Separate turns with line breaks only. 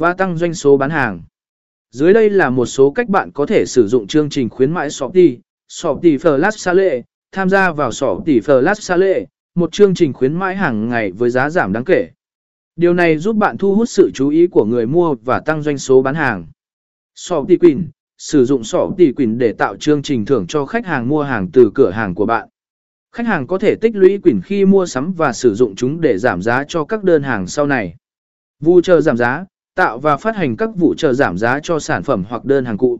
và tăng doanh số bán hàng. Dưới đây là một số cách bạn có thể sử dụng chương trình khuyến mãi Shopee, Shopee Flash Sale, tham gia vào Shopee Flash Sale, một chương trình khuyến mãi hàng ngày với giá giảm đáng kể. Điều này giúp bạn thu hút sự chú ý của người mua và tăng doanh số bán hàng. Shopee Queen, sử dụng Shopee Queen để tạo chương trình thưởng cho khách hàng mua hàng từ cửa hàng của bạn. Khách hàng có thể tích lũy quyền khi mua sắm và sử dụng chúng để giảm giá cho các đơn hàng sau này. Vu chờ giảm giá, tạo và phát hành các vụ trợ giảm giá cho sản phẩm hoặc đơn hàng cụ.